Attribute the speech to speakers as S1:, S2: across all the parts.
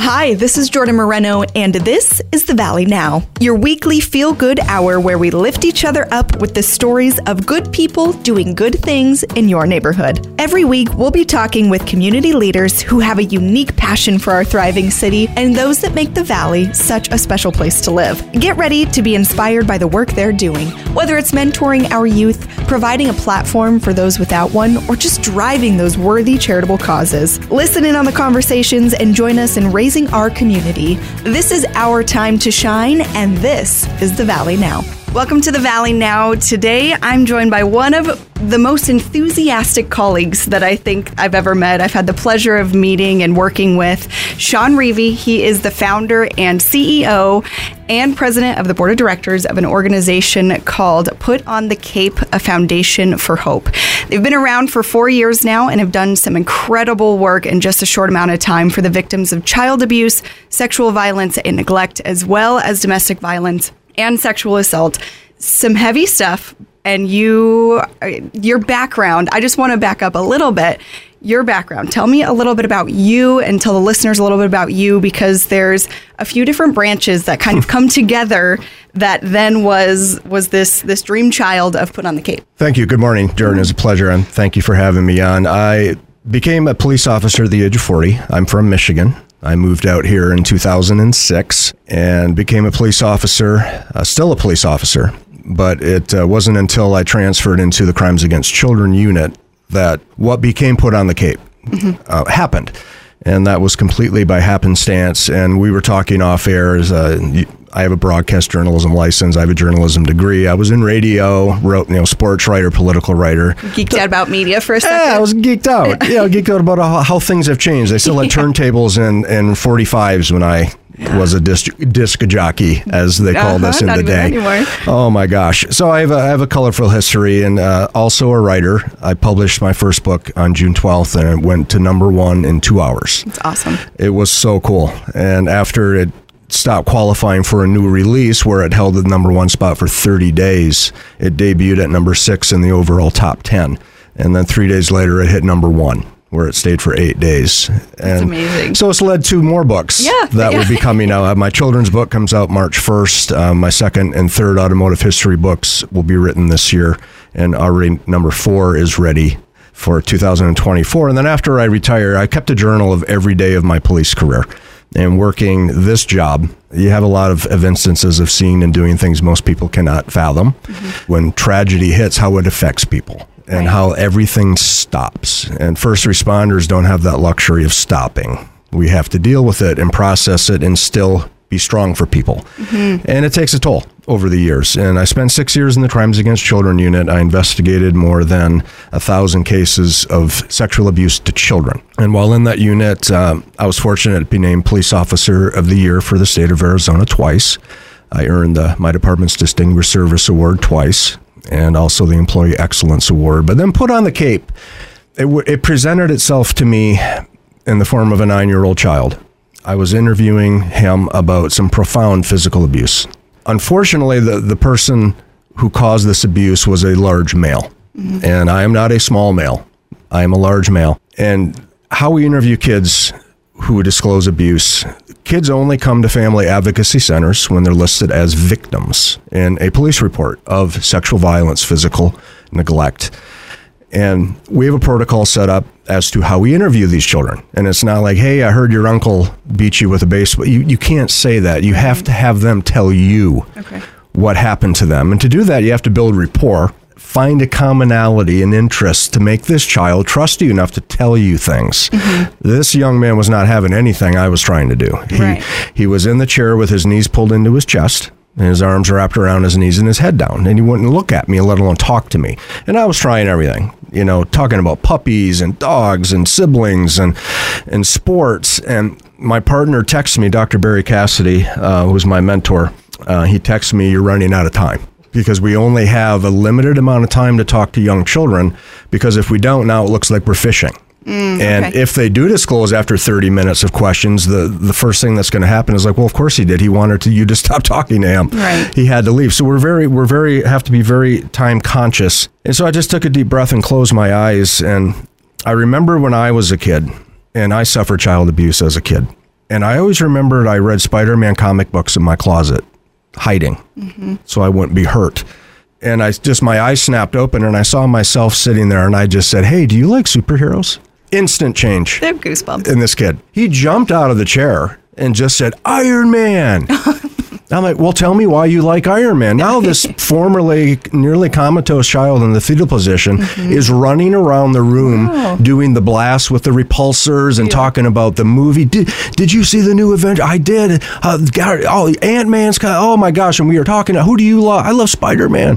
S1: Hi, this is Jordan Moreno, and this is The Valley Now, your weekly feel good hour where we lift each other up with the stories of good people doing good things in your neighborhood. Every week, we'll be talking with community leaders who have a unique passion for our thriving city and those that make the Valley such a special place to live. Get ready to be inspired by the work they're doing, whether it's mentoring our youth, providing a platform for those without one, or just driving those worthy charitable causes. Listen in on the conversations and join us in raising our community. This is our time to shine, and this is the Valley Now. Welcome to the Valley Now. Today, I'm joined by one of the most enthusiastic colleagues that I think I've ever met. I've had the pleasure of meeting and working with Sean Reavie. He is the founder and CEO and president of the board of directors of an organization called Put on the Cape, a Foundation for Hope. They've been around for four years now and have done some incredible work in just a short amount of time for the victims of child abuse, sexual violence, and neglect, as well as domestic violence and sexual assault. Some heavy stuff. And you, your background, I just want to back up a little bit. Your background. Tell me a little bit about you and tell the listeners a little bit about you because there's a few different branches that kind of come together that then was was this this dream child of Put on the Cape.
S2: Thank you. Good morning, Jordan. It's a pleasure, and thank you for having me on. I became a police officer at the age of 40. I'm from Michigan. I moved out here in 2006 and became a police officer, uh, still a police officer, but it uh, wasn't until I transferred into the Crimes Against Children unit that what became put on the Cape mm-hmm. uh, happened. And that was completely by happenstance. And we were talking off air as uh, I have a broadcast journalism license. I have a journalism degree. I was in radio, wrote, you know, sports writer, political writer.
S1: Geeked out about media for a second.
S2: Yeah, I was geeked out. yeah, geeked out about how, how things have changed. They still had yeah. turntables and, and 45s when I was a disc, disc jockey, as they called uh-huh, us in the day. Oh my gosh! So I have a, I have a colorful history, and uh, also a writer. I published my first book on June 12th, and it went to number one in two hours.
S1: It's awesome.
S2: It was so cool, and after it stopped qualifying for a new release where it held the number one spot for 30 days. It debuted at number six in the overall top 10. And then three days later, it hit number one where it stayed for eight days.
S1: And That's amazing.
S2: So it's led to more books
S1: yeah,
S2: that
S1: yeah.
S2: will be coming out. My children's book comes out March 1st. Um, my second and third automotive history books will be written this year. And already number four is ready for 2024. And then after I retire, I kept a journal of every day of my police career. And working this job, you have a lot of, of instances of seeing and doing things most people cannot fathom. Mm-hmm. When tragedy hits, how it affects people and right. how everything stops. And first responders don't have that luxury of stopping. We have to deal with it and process it and still be strong for people. Mm-hmm. And it takes a toll over the years. And I spent six years in the Crimes Against Children unit. I investigated more than a thousand cases of sexual abuse to children. And while in that unit, um, I was fortunate to be named Police Officer of the Year for the state of Arizona twice. I earned the, my department's Distinguished Service Award twice and also the Employee Excellence Award. But then put on the cape, it, w- it presented itself to me in the form of a nine year old child. I was interviewing him about some profound physical abuse. Unfortunately, the, the person who caused this abuse was a large male. Mm-hmm. And I am not a small male, I am a large male. And how we interview kids who disclose abuse. Kids only come to family advocacy centers when they're listed as victims in a police report of sexual violence, physical neglect. And we have a protocol set up as to how we interview these children. And it's not like, hey, I heard your uncle beat you with a baseball. You, you can't say that. You have to have them tell you
S1: Okay.
S2: what happened to them. And to do that, you have to build rapport, find a commonality and interest to make this child trust you enough to tell you things. Mm-hmm. This young man was not having anything I was trying to do. He,
S1: Right.
S2: he was in the chair with his knees pulled into his chest. And his arms wrapped around his knees and his head down. And he wouldn't look at me, let alone talk to me. And I was trying everything, you know, talking about puppies and dogs and siblings and, and sports. And my partner texts me, Dr. Barry Cassidy, uh, who was my mentor. Uh, he texts me, You're running out of time because we only have a limited amount of time to talk to young children. Because if we don't, now it looks like we're fishing. Mm, and
S1: okay.
S2: if they do disclose after 30 minutes of questions, the, the first thing that's going to happen is like, well, of course he did. He wanted to, you to stop talking to him.
S1: Right.
S2: He had to leave. So we're very, we're very, have to be very time conscious. And so I just took a deep breath and closed my eyes. And I remember when I was a kid and I suffered child abuse as a kid. And I always remembered I read Spider Man comic books in my closet, hiding, mm-hmm. so I wouldn't be hurt. And I just, my eyes snapped open and I saw myself sitting there and I just said, Hey, do you like superheroes? Instant change
S1: They have goosebumps.
S2: in this kid. He jumped out of the chair and just said, Iron Man. I'm like, well, tell me why you like Iron Man. Now, this formerly nearly comatose child in the fetal position is running around the room doing the blast with the repulsors and talking about the movie. Did, did you see the new Avenger? I did. Uh, God, oh, Ant Man's. Oh my gosh! And we were talking. Who do you love? I love Spider Man.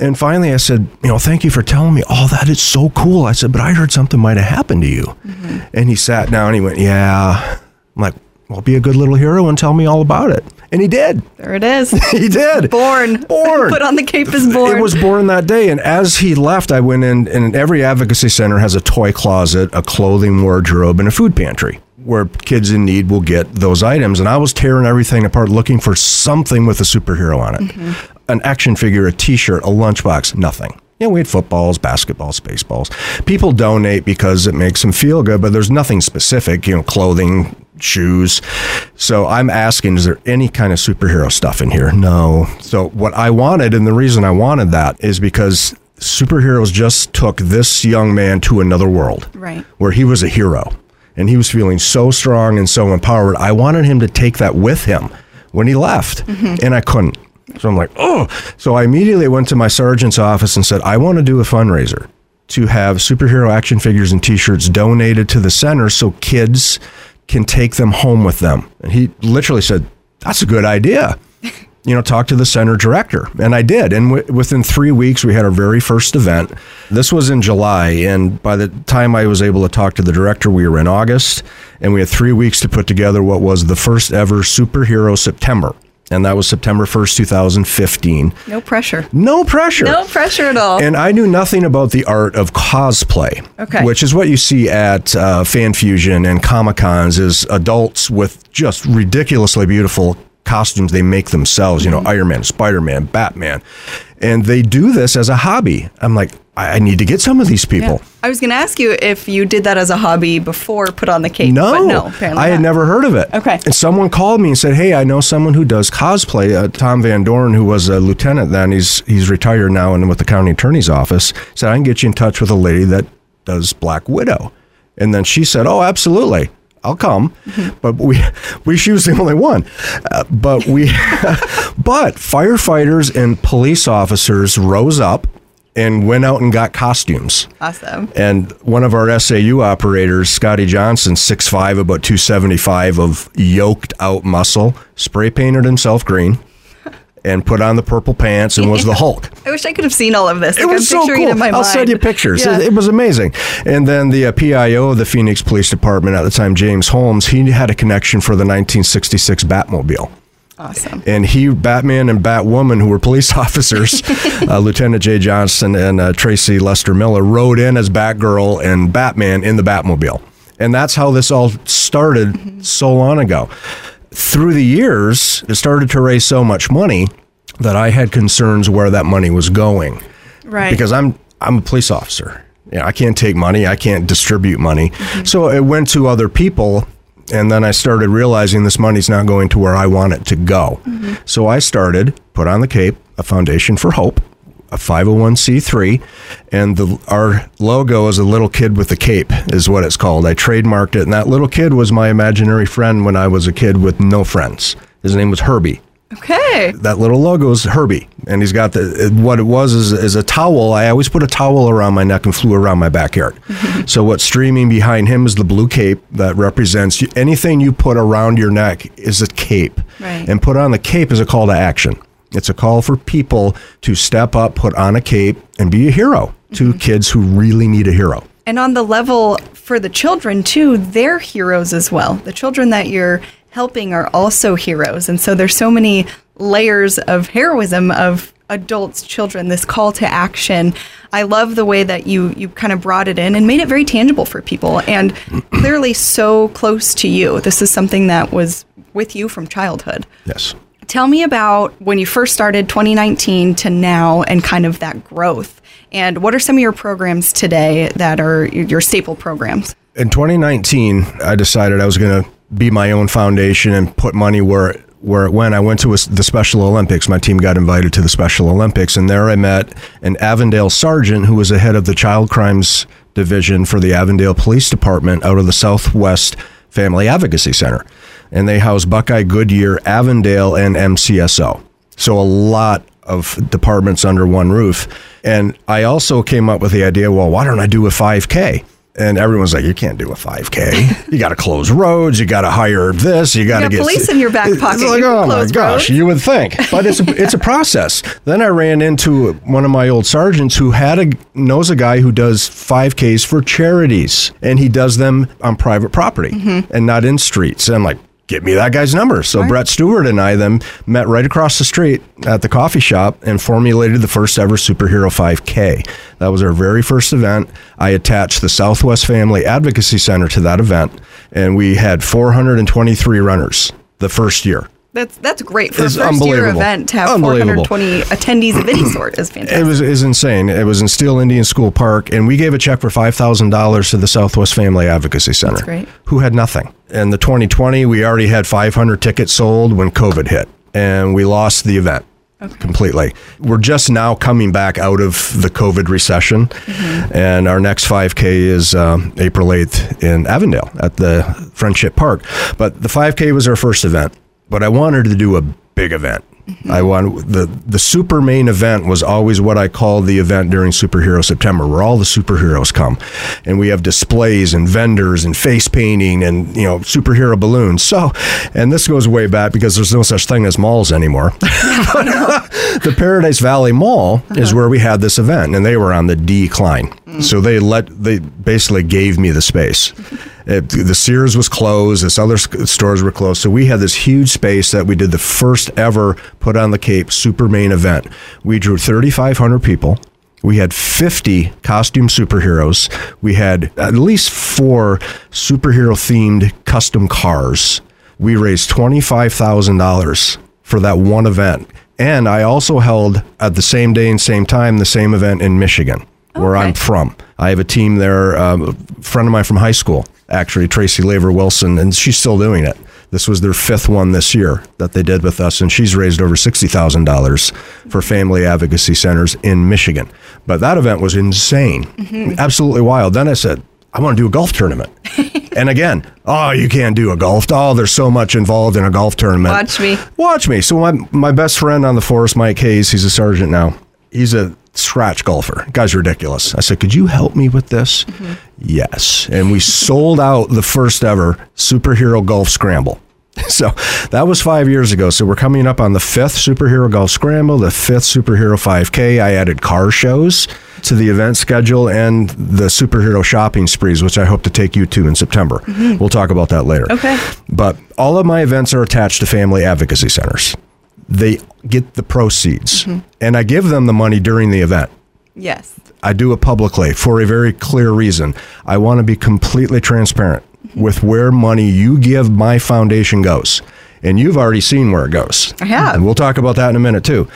S2: And finally, I said, you know, thank you for telling me all that. It's so cool. I said, but I heard something might have happened to you. Mm-hmm. And he sat down. And he went, yeah. I'm like, well, be a good little hero and tell me all about it. And he did.
S1: There it is.
S2: He did.
S1: Born.
S2: Born.
S1: Put on the cape is born.
S2: It was born that day. And as he left, I went in, and every advocacy center has a toy closet, a clothing wardrobe, and a food pantry where kids in need will get those items. And I was tearing everything apart looking for something with a superhero on it mm-hmm. an action figure, a t shirt, a lunchbox, nothing. Yeah, we had footballs, basketballs, baseballs. People donate because it makes them feel good, but there's nothing specific, you know, clothing, shoes. So I'm asking, is there any kind of superhero stuff in here? No. So what I wanted, and the reason I wanted that is because superheroes just took this young man to another world
S1: Right.
S2: where he was a hero and he was feeling so strong and so empowered. I wanted him to take that with him when he left, mm-hmm. and I couldn't. So I'm like, oh. So I immediately went to my sergeant's office and said, I want to do a fundraiser to have superhero action figures and t shirts donated to the center so kids can take them home with them. And he literally said, That's a good idea you know, talk to the center director. And I did. And w- within three weeks, we had our very first event. This was in July. And by the time I was able to talk to the director, we were in August. And we had three weeks to put together what was the first ever superhero September. And that was September 1st, 2015.
S1: no pressure.
S2: No pressure.
S1: No pressure at all.
S2: And I knew nothing about the art of cosplay,
S1: Okay.
S2: which is what you see at uh, Fan Fusion and Comic Cons is adults with just ridiculously beautiful costumes they make themselves. You know, Iron Man, Spider Man, Batman, and they do this as a hobby. I'm like, I, need to get some of these people.
S1: I was going to ask you if you did that as a hobby before put on the cape.
S2: No,
S1: But no,
S2: I had
S1: not.
S2: never heard of it.
S1: Okay.
S2: And someone called me and said, "Hey, I know someone who does cosplay. Uh, Tom Van Dorn, who was a lieutenant then, he's he's retired now and with the county attorney's office. Said I can get you in touch with a lady that does Black Widow." And then she said, "Oh, absolutely." I'll come, but we we she was the only one. Uh, but we, but firefighters and police officers rose up and went out and got costumes.
S1: Awesome.
S2: And one of our SAU operators, Scotty Johnson, 6'5, about 275 of yoked out muscle, spray painted himself green and put on the purple pants and was the Hulk.
S1: I wish I could have seen all of this.
S2: It
S1: Like,
S2: was so cool. I'll
S1: mind.
S2: send you pictures.
S1: Yeah.
S2: It, it was amazing. And then the uh, PIO of the Phoenix Police Department at the time, James Holmes, he had a connection for the 1966 Batmobile
S1: awesome.
S2: and he, Batman and Batwoman, who were police officers, uh, Lieutenant Jay Johnson and uh, Tracy Lester Miller, rode in as Batgirl and Batman in the Batmobile, and that's how this all started so long ago. Through the years, it started to raise so much money that I had concerns where that money was going,
S1: Right.
S2: because I'm I'm a police officer. You know, I can't take money. I can't distribute money. Mm-hmm. So it went to other people. And then I started realizing this money's not going to where I want it to go. Mm-hmm. So I started, put on the cape, a foundation for hope, a 501c3 and the our logo is a little kid with a cape is what it's called i trademarked it and that little kid was my imaginary friend when i was a kid with no friends his name was herbie
S1: Okay.
S2: that little logo is Herbie, and he's got the what it was is, is a towel. I always put a towel around my neck and flew around my backyard. so what's streaming behind him is the blue cape that represents anything you put around your neck is a cape,
S1: Right.
S2: and put on the cape is a call to action. It's a call for people to step up, put on a cape, and be a hero to mm-hmm. kids who really need a hero.
S1: And on the level for the children too, they're heroes as well. The children that you're helping are also heroes. And so there's so many layers of heroism of adults, children, this call to action. I love the way that you you kind of brought it in and made it very tangible for people and clearly so close to you. This is something that was with you from childhood.
S2: Yes.
S1: Tell me about when you first started 2019 to now and kind of that growth. And what are some of your programs today that are your staple programs?
S2: in 2019, I decided I was going to be my own foundation and put money where it, where it went. I went to the Special Olympics. My team got invited to the Special Olympics, and there I met an Avondale sergeant who was the head of the Child Crimes Division for the Avondale Police Department out of the Southwest Family Advocacy Center, and they house Buckeye, Goodyear, Avondale, and MCSO. So a lot of departments under one roof. And I also came up with the idea, well, why don't I do a 5K? And everyone's like, you can't do a 5K. You got to close roads. You got to hire this. You got to get
S1: police in your back
S2: It's
S1: pocket.
S2: like, oh my gosh,
S1: roads."
S2: you would think, but it's a, it's a process. Then I ran into one of my old sergeants who had a knows a guy who does 5Ks for charities, and he does them on private property
S1: Mm-hmm.
S2: and not in streets. And I'm like. Get me that guy's number. So Brett Stewart and I then met right across the street at the coffee shop and formulated the first ever superhero 5K. That was our very first event. I attached the Southwest Family Advocacy Center to that event, and we had 423 runners the first year.
S1: That's that's great for a first year event to have 420 attendees of any sort is fantastic.
S2: It was is insane. It was in Steele Indian School Park, and we gave a check for five thousand dollars to the Southwest Family Advocacy Center,
S1: That's great.
S2: who had nothing. In the 2020, we already had 500 tickets sold when COVID hit, and we lost the event. Completely. We're just now coming back out of the COVID recession,
S1: Mm-hmm.
S2: and our next 5K is um, April 8th in Avondale at the Friendship Park. But the 5K was our first event, but I wanted to do a big event.
S1: Mm-hmm.
S2: I want the the super main event was always what I call the event during Superhero September, where all the superheroes come, and we have displays and vendors and face painting and you know superhero balloons. So, and this goes way back because there's no such thing as malls anymore. the Paradise Valley Mall is where we had this event, and they were on the decline. Mm. So they let they basically gave me the space. It, the Sears was closed. This other stores were closed. So we had this huge space that we did the first ever put on the Cape super main event. We drew 3,500 people. We had 50 costume superheroes. We had at least four superhero themed custom cars. We raised $25,000 for that one event. And I also held at the same day and same time the same event in Michigan, where
S1: Okay.
S2: I'm from. I have a team there, um, a friend of mine from high school, actually, Tracy Laver Wilson, and she's still doing it. This was their fifth one this year that they did with us, and she's raised over $60,000 for family advocacy centers in Michigan. But that event was insane, absolutely wild. Then I said, I want to do a golf tournament. and again, oh, you can't do a golf. Oh, there's so much involved in a golf tournament.
S1: Watch me.
S2: Watch me. So my my best friend on the force, Mike Hayes, he's a sergeant now. He's a scratch golfer. Guy's ridiculous. I said, "Could you help me with this?" Mm-hmm. Yes. And we sold out the first ever superhero golf scramble. So that was five years ago. So we're coming up on the fifth superhero golf scramble, the fifth superhero 5K. I added car shows to the event schedule and the superhero shopping sprees, which I hope to take you to in September. Mm-hmm. We'll talk about that later.
S1: Okay.
S2: But all of my events are attached to family advocacy centers. They get the proceeds, mm-hmm. and I give them the money during the event.
S1: Yes.
S2: I do it publicly for a very clear reason. I want to be completely transparent mm-hmm. with where money you give my foundation goes. And you've already seen where it goes.
S1: I have.
S2: And we'll talk about that in a minute too.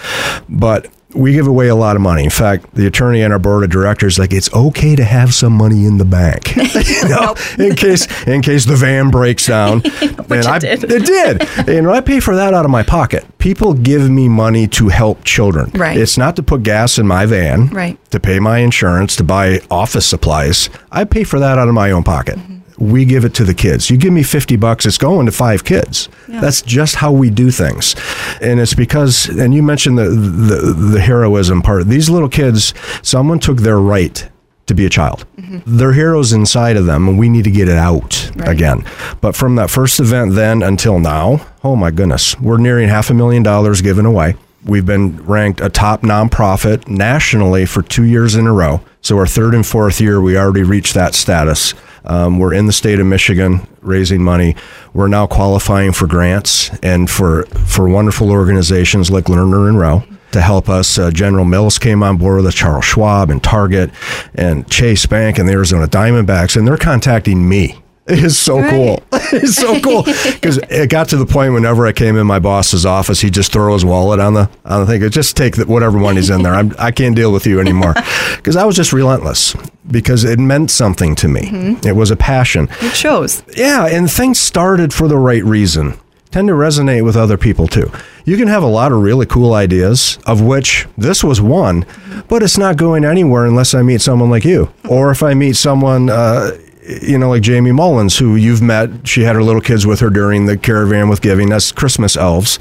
S2: But we give away a lot of money. In fact, the attorney and our board of directors like it's okay to have some money in the bank, you know, in case in case the van breaks down.
S1: Which
S2: and
S1: it
S2: I,
S1: did.
S2: It did. and I pay for that out of my pocket. People give me money to help children.
S1: Right.
S2: It's not to put gas in my van.
S1: Right.
S2: To pay my insurance, to buy office supplies. I pay for that out of my own pocket. Mm-hmm. We give it to the kids. You give me 50 bucks, it's going to five kids. That's just how we do things. And it's because, and you mentioned the, the, the heroism part. These little kids, someone took their right to be a child. Mm-hmm. They're heroes inside of them, and we need to get it out again. But from that first event then until now, oh my goodness, we're nearing half a million dollars given away. We've been ranked a top nonprofit nationally for two years in a row. So our third and fourth year, we already reached that status. Um, we're in the state of Michigan raising money. We're now qualifying for grants and for for wonderful organizations like Lerner and Rowe to help us. Uh, General Mills came on board with us, Charles Schwab and Target and Chase Bank and the Arizona Diamondbacks, and they're contacting me. It's so cool. it's so cool because it got to the point whenever I came in my boss's office, he'd just throw his wallet on the on the thing. Just take the, whatever money's in there. I'm, I can't deal with you anymore because I was just relentless because it meant something to me. It was a passion.
S1: It shows.
S2: Yeah, and things started for the right reason. Tend to resonate with other people too. You can have a lot of really cool ideas, of which this was one, but it's not going anywhere unless I meet someone like you, or if I meet someone, uh, you know, like Jamie Mullins, who you've met. She had her little kids with her during the caravan with giving. That's Christmas elves,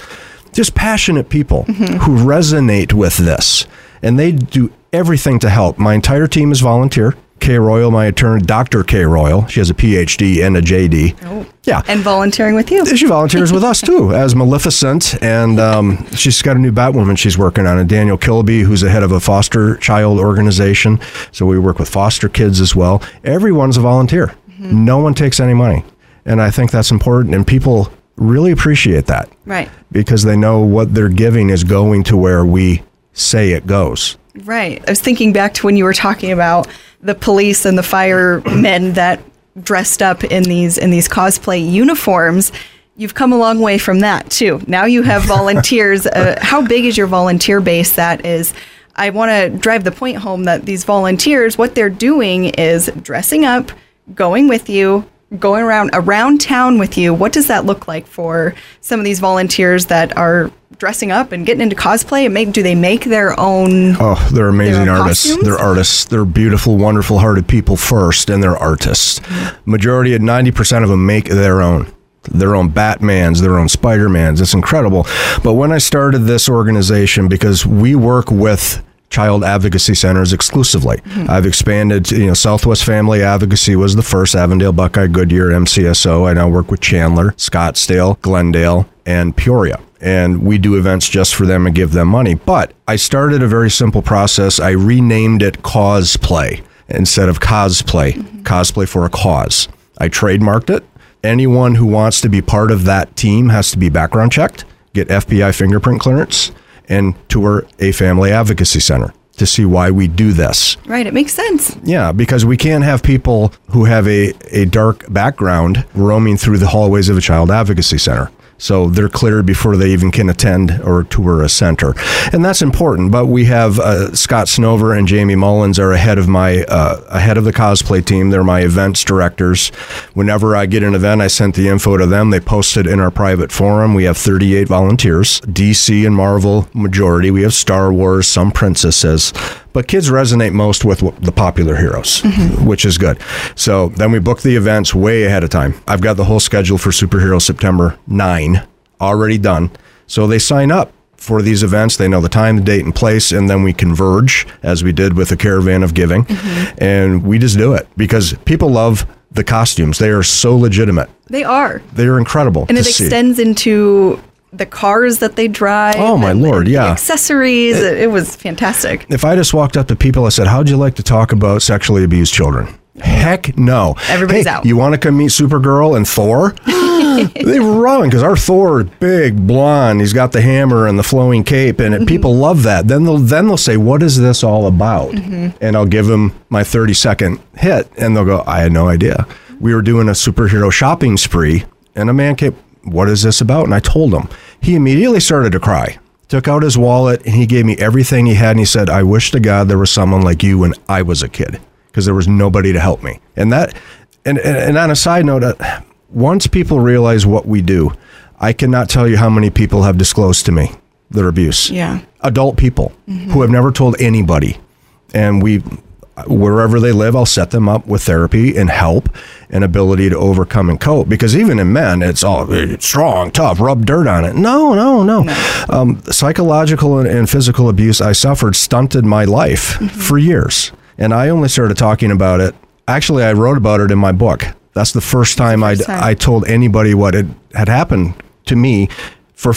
S2: just passionate people mm-hmm. who resonate with this, and they do everything to help. My entire team is volunteer. Kay Royal, my attorney, Dr. Kay Royal. She has a PhD and a JD. Oh. Yeah.
S1: And volunteering with you.
S2: She volunteers with us too as Maleficent, and um, she's got a new Batwoman she's working on. And Daniel Kilby, who's the head of a foster child organization, so we work with foster kids as well. Everyone's a volunteer. No one takes any money, and I think that's important. And people really appreciate that
S1: Right.
S2: because they know what they're giving is going to where we say it goes.
S1: Right. I was thinking back to when you were talking about the police and the firemen that dressed up in these in these cosplay uniforms. You've come a long way from that too. Now you have volunteers. uh, how big is your volunteer base? That is. I want to drive the point home that these volunteers, what they're doing is dressing up, going with you, going around around town with you. What does that look like for some of these volunteers that are dressing up and getting into cosplay? And make do they make their own?
S2: Oh, they're amazing artists.
S1: costumes?
S2: They're artists. They're beautiful, wonderful hearted people first, and they're artists. Majority of 90% of them make their own. Their own Batmans, their own Spider-Mans. It's incredible. But when I started this organization, because we work with child advocacy centers exclusively. Mm-hmm. I've expanded, to, you know, Southwest Family Advocacy was the first, Avondale, Buckeye, Goodyear, MCSO. I now work with Chandler, Scottsdale, Glendale, and Peoria. And we do events just for them and give them money. But I started a very simple process. I renamed it Cosplay instead of cosplay, mm-hmm. cosplay for a cause. I trademarked it. Anyone who wants to be part of that team has to be background checked, get FBI fingerprint clearance, and tour a family advocacy center to see why we do this.
S1: Right, it makes sense.
S2: Yeah, because we can't have people who have a, a dark background roaming through the hallways of a child advocacy center. So they're cleared before they even can attend or tour a center. And that's important. But we have uh, Scott Snover and Jamie Mullins are ahead of my uh, ahead of the cosplay team. They're my events directors. Whenever I get an event, I sent the info to them. They post it in our private forum. We have 38 volunteers. DC and Marvel majority. We have Star Wars, some princesses. But kids resonate most with the popular heroes, mm-hmm. which is good. So then we book the events way ahead of time. I've got the whole schedule for Superhero September 9 already done. So they sign up for these events. They know the time, the date, and place, and then we converge as we did with the Caravan of Giving. Mm-hmm. And we just do it because people love the costumes. They are so legitimate.
S1: They are.
S2: They are incredible
S1: And it
S2: see.
S1: extends into the cars that they drive.
S2: Oh, my
S1: and-
S2: Lord,
S1: and
S2: yeah.
S1: accessories. It, it was fantastic.
S2: if I just walked up to people, I said, "How'd you like to talk about sexually abused children?" Heck no.
S1: Everybody's
S2: Hey,
S1: out.
S2: You want to come meet Supergirl and Thor? they run because our Thor is big, blonde. He's got the hammer and the flowing cape, and
S1: Mm-hmm.
S2: people love that. Then they'll then they'll say, "What is this all about?"
S1: Mm-hmm.
S2: And I'll give them my thirty second hit, and they'll go, "I had no idea." We were doing a superhero shopping spree, and a man came. What is this about? And I told him. He immediately started to cry took out his wallet and he gave me everything he had and he said, I wish to God there was someone like you when I was a kid because there was nobody to help me. And that, and, and, and on a side note, uh, once people realize what we do, I cannot tell you how many people have disclosed to me their abuse.
S1: Yeah.
S2: Adult people who have never told anybody. And we, wherever they live, I'll set them up with therapy and help and ability to overcome and cope. Because even in men, it's all it's strong, tough, rub dirt on it. No, no, no. Um, psychological and, and physical abuse I suffered stunted my life for years. And I only started talking about it. Actually, I wrote about it in my book. That's the first time,
S1: first
S2: I
S1: time.
S2: I told anybody what had, had happened to me for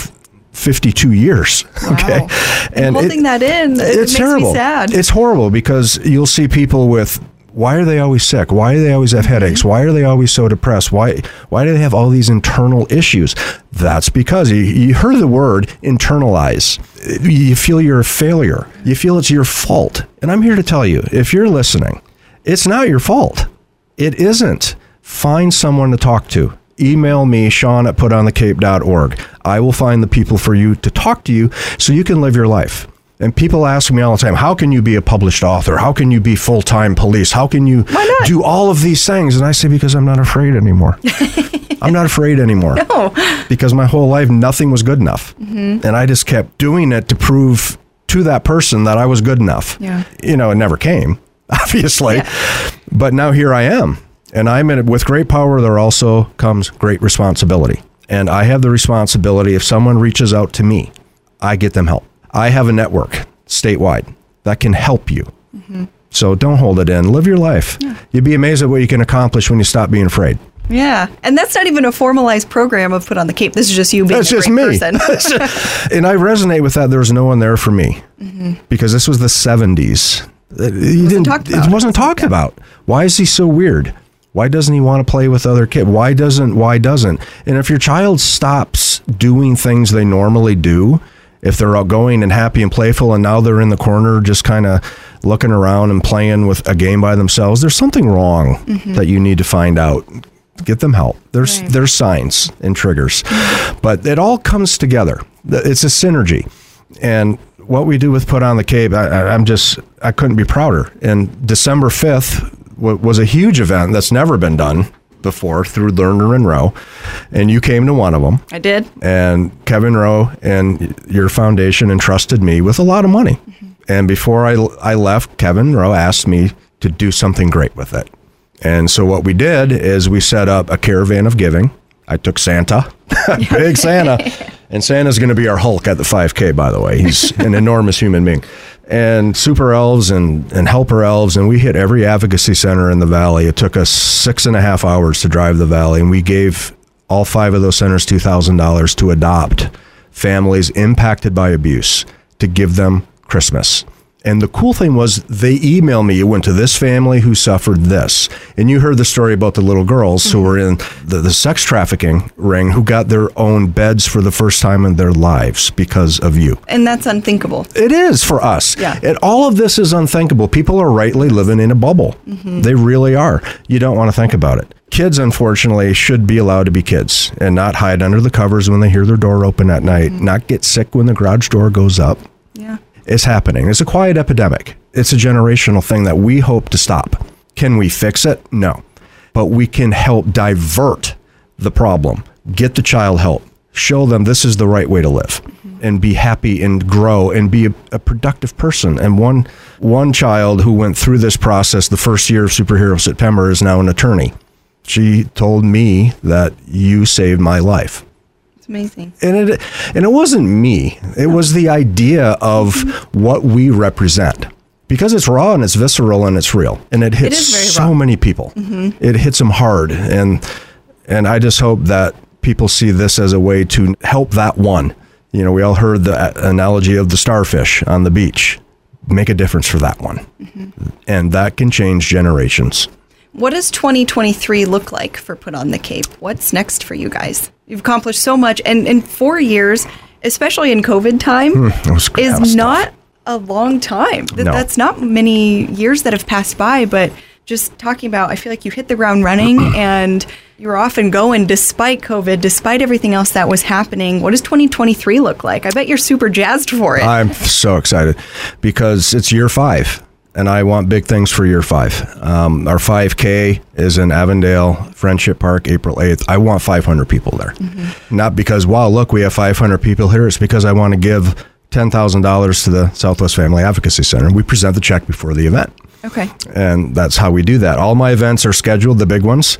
S2: 52 years. Okay.
S1: And holding that in, it
S2: it's
S1: makes me
S2: terrible.
S1: sad.
S2: It's horrible because you'll see people with why are they always sick? Why do they always have headaches?
S1: Mm-hmm.
S2: Why are they always so depressed? Why why do they have all these internal issues? That's because you, you heard the word internalize. You feel you're a failure. You feel it's your fault. And I'm here to tell you, if you're listening, it's not your fault. It isn't. Find someone to talk to. Email me, Sean at putonthecape.org. I will find the people for you to talk to you so you can live your life. And people ask me all the time, how can you be a published author? How can you be full time police? How can you do all of these things? And I say, because I'm not afraid anymore. I'm not afraid anymore. No. Because my whole life, nothing was good enough.
S1: Mm-hmm.
S2: And I just kept doing it to prove to that person that I was good enough.
S1: Yeah.
S2: You know, it never came, obviously. Yeah. But now here I am. And I'm in it with great power, there also comes great responsibility. And I have the responsibility if someone reaches out to me, I get them help. I have a network statewide that can help you. So don't hold it in. Live your life. You'd be amazed at what you can accomplish when you stop being afraid.
S1: yeah. And that's not even a formalized program of Put on the Cape. This is just you being
S2: That's
S1: a
S2: just me.
S1: person.
S2: and I resonate with that. There was no one there for me because this was the 70s. Uh, You didn't,
S1: talked about.
S2: It wasn't talked about. Why is he so weird? Why doesn't he want to play with other kids? Why doesn't, why doesn't? And if your child stops doing things they normally do, if they're outgoing and happy and playful and now they're in the corner just kind of looking around and playing with a game by themselves, there's something wrong mm-hmm. that you need to find out. Get them help. There's
S1: right.
S2: there's signs and triggers. But it all comes together. It's a synergy. And what we do with Put on the Cape, I, am just I couldn't be prouder. And December 5th, was a huge event that's never been done before through Lerner and Rowe, and you came to one of them.
S1: I did.
S2: And Kevin Rowe and your foundation entrusted me with a lot of money. Mm-hmm. And before I, I left, Kevin Rowe asked me to do something great with it. And so what we did is we set up a caravan of giving. I took Santa, big Santa and Santa's going to be our Hulk at the 5K. By the way, he's an enormous human being, and super elves and and helper elves, and we hit every advocacy center in the valley. It took us six and a half hours to drive the valley, and we gave all five of those centers two thousand dollars to adopt families impacted by abuse to give them Christmas. And the cool thing was they emailed me, it went to this family who suffered this. And you heard the story about the little girls who were in the, the sex trafficking ring who got their own beds for the first time in their lives because of you.
S1: And that's unthinkable.
S2: It is for us.
S1: Yeah.
S2: And all of this is unthinkable. People are rightly living in a bubble. Mm-hmm. They really are. You don't want to think about it. Kids, unfortunately, should be allowed to be kids and not hide under the covers when they hear their door open at night, mm-hmm. not get sick when the garage door goes up.
S1: Yeah.
S2: It's happening. It's a quiet epidemic. It's a generational thing that we hope to stop. Can we fix it? No. But we can help divert the problem, get the child help, show them this is the right way to live mm-hmm. and be happy and grow and be a, a productive person. And one one child who went through this process the first year of Superhero September is now an attorney. She told me that you saved my life
S1: It's amazing.
S2: and it and it wasn't me. It was the idea of what we represent because it's raw and it's visceral and it's real and it hits
S1: very
S2: so
S1: raw. Mm-hmm.
S2: many people. It hits them hard and and I just hope that people see this as a way to help that one. You know, we all heard the analogy of the starfish on the beach. Make a difference for that one,
S1: Mm-hmm.
S2: and that can change generations.
S1: What does 2023 look like for Put on the Cape? What's next for you guys? You've accomplished so much, and in four years, especially in COVID time,
S2: it was- that was
S1: is not a long time. Th-
S2: No.
S1: That's not many years that have passed by, but just talking about, I feel like you hit the ground running and you were off and going despite COVID, despite everything else that was happening. What does 2023 look like? I bet you're super jazzed for it.
S2: I'm so excited because it's year five. And I want big things for year five. Um, our 5K is in Avondale, Friendship Park, April 8th. I want 500 people there. Not because, wow, look, we have 500 people here. It's because I want to give $10,000 to the Southwest Family Advocacy Center. We present the check before the event.
S1: okay.
S2: and that's how we do that. All my events are scheduled, the big ones.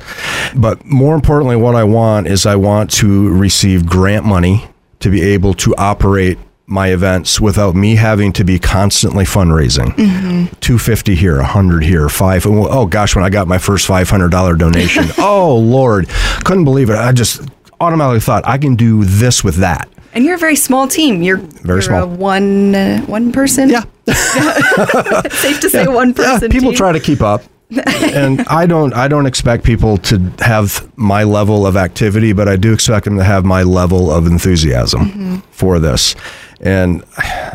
S2: But more importantly, what I want is I want to receive grant money to be able to operate my events without me having to be constantly fundraising. 250 here, 100 here, 5 oh gosh, when I got my first $500 donation. oh lord, couldn't believe it. I just automatically thought I can do this with that.
S1: And you're a very small team. You're
S2: Very
S1: you're
S2: small.
S1: One uh, one person.
S2: Yeah.
S1: Safe to say one person.
S2: Yeah, people
S1: team.
S2: try to keep up. and I don't I don't expect people to have my level of activity, but I do expect them to have my level of enthusiasm for this. And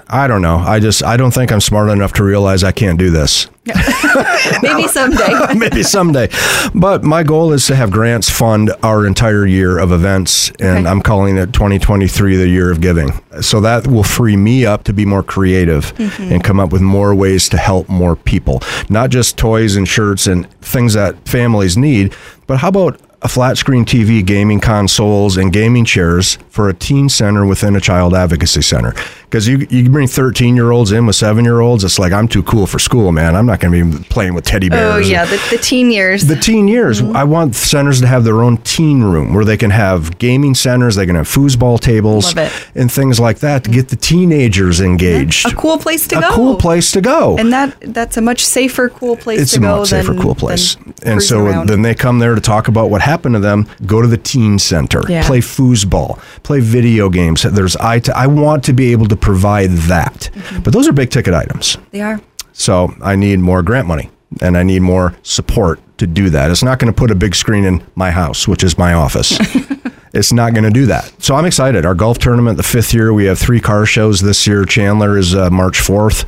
S2: I don't know. I just I don't think I'm smart enough to realize I can't do this.
S1: Maybe someday.
S2: Maybe someday. But my goal is to have grants fund our entire year of events, and
S1: Okay.
S2: I'm calling it 2023 the year of giving. So that will free me up to be more creative mm-hmm. and come up with more ways to help more people. Not just toys and shirts and things that families need, but how about a flat screen TV, gaming consoles, and gaming chairs for a teen center within a child advocacy center. Because you, you bring 13 year olds in with seven year olds, it's like, I'm too cool for school, man. I'm not going to be playing with teddy bears.
S1: oh yeah, the, the teen years.
S2: the teen years. Mm-hmm. I want centers to have their own teen room where they can have gaming centers, they can have foosball tables, and things like that to get the teenagers engaged.
S1: a cool place to go.
S2: A
S1: go.
S2: cool place to go.
S1: And that that's a much safer, cool place
S2: it's
S1: to
S2: a
S1: go.
S2: much safer,
S1: than,
S2: cool place. And so
S1: around.
S2: then they come there to talk about what happened to them. Go to the teen center,
S1: Yeah.
S2: play foosball, play video games. There's I. I want to be able to provide that,
S1: Mm-hmm.
S2: but those are big ticket items.
S1: they are.
S2: So I need more grant money and I need more support to do that. It's not going to put a big screen in my house, which is my office. it's not going to do that. So I'm excited. Our golf tournament, the fifth year, we have three car shows this year. Chandler is uh, March 4th.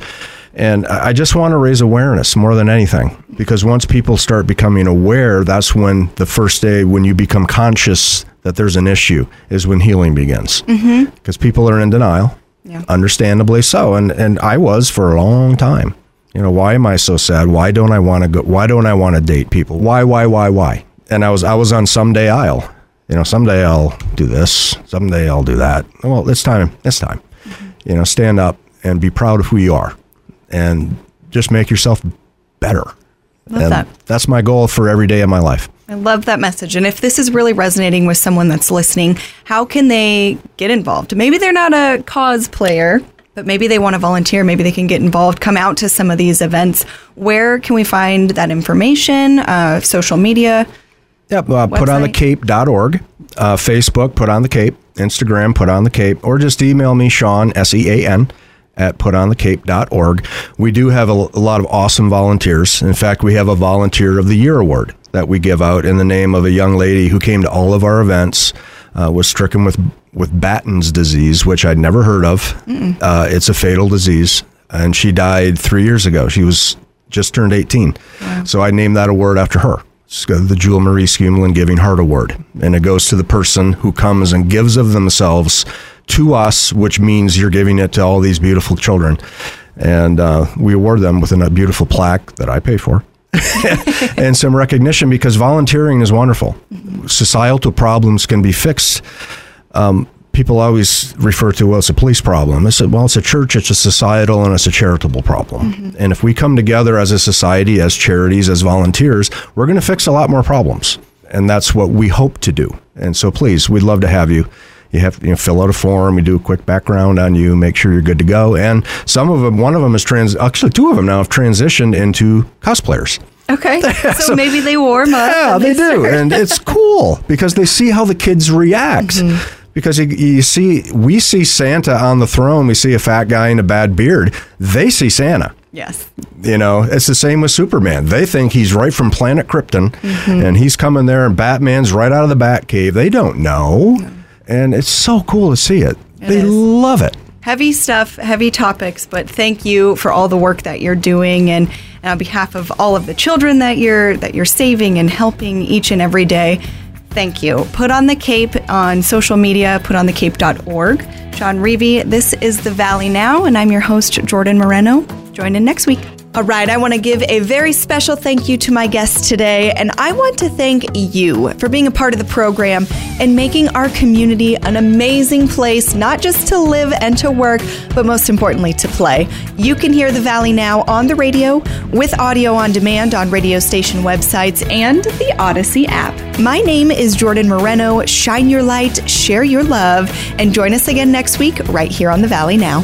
S2: And I I just want to raise awareness more than anything because once people start becoming aware, that's when the first day when you become conscious that there's an issue is when healing begins. Because people are in denial
S1: Yeah.
S2: understandably so and and I was for a long time. You know why am I so sad? Why don't I want to go why don't I want to date people? Why why why why? And I was I was on someday I'll you know someday I'll do this someday I'll do that. Well it's time it's time. Mm-hmm. You know stand up and be proud of who you are and just make yourself better.
S1: Love
S2: and
S1: that.
S2: that's my goal for every day of my life
S1: I love that message. And if this is really resonating with someone that's listening, how can they get involved? Maybe they're not a cosplayer, but maybe they want to volunteer. Maybe they can get involved, come out to some of these events. Where can we find that information? Uh, social media?
S2: Yep, uh, putonthecape.org, uh, Facebook, Put On The Cape, Instagram, Put On The Cape, or just email me, Sean, S E A N, at putonthecape.org. We do have a, a lot of awesome volunteers. In fact, we have a Volunteer of the Year award that we give out in the name of a young lady who came to all of our events, uh, was stricken with, with Batten's disease, which I'd never heard of. Uh, it's a fatal disease, and she died three years ago. She was just turned 18. So I named that award after her. It's the Jewel Marie Scumelin Giving Heart Award. And it goes to the person who comes and gives of themselves to us, which means you're giving it to all these beautiful children. And uh, we award them with a beautiful plaque that I pay for. and some recognition because volunteering is wonderful. Societal problems can be fixed um, people always refer to well, it's a police problem. I said, well, it's a church, it's a societal, and it's a charitable problem. Mm-hmm. And if we come together as a society, as charities, as volunteers, we're going to fix a lot more problems. And that's what we hope to do. And so, please, we'd love to have you. You have to you know, fill out a form. We do a quick background on you, make sure you're good to go. And some of them, one of them is trans. Actually, two of them now have transitioned into cosplayers.
S1: Okay. So, maybe they warm up.
S2: Yeah,
S1: and
S2: they do, and it's cool because they see how the kids react. Mm-hmm. Because you, you see, we see Santa on the throne. We see a fat guy in a bad beard. They see Santa.
S1: Yes.
S2: You know, it's the same with Superman. They think he's right from planet Krypton, mm-hmm. and he's coming there, and Batman's right out of the Batcave. They don't know, and it's so cool to see it. they
S1: is.
S2: love it.
S1: heavy stuff, heavy topics, but thank you for all the work that you're doing and, and on behalf of all of the children that you're that you're saving and helping each and every day. Thank you. Put on the cape on social media, putonthecape.org. Sean Reavie, this is The Valley Now, and I'm your host, Jordan Moreno. Join in next week. All right, I want to give a very special thank you to my guests today, and I want to thank you for being a part of the program and making our community an amazing place, not just to live and to work, but most importantly, to play. You can hear the Valley now on the radio, with audio on demand on radio station websites and the Audacy app. My name is Jordan Moreno. Shine your light, share your love, and join us again next week right here on the Valley Now.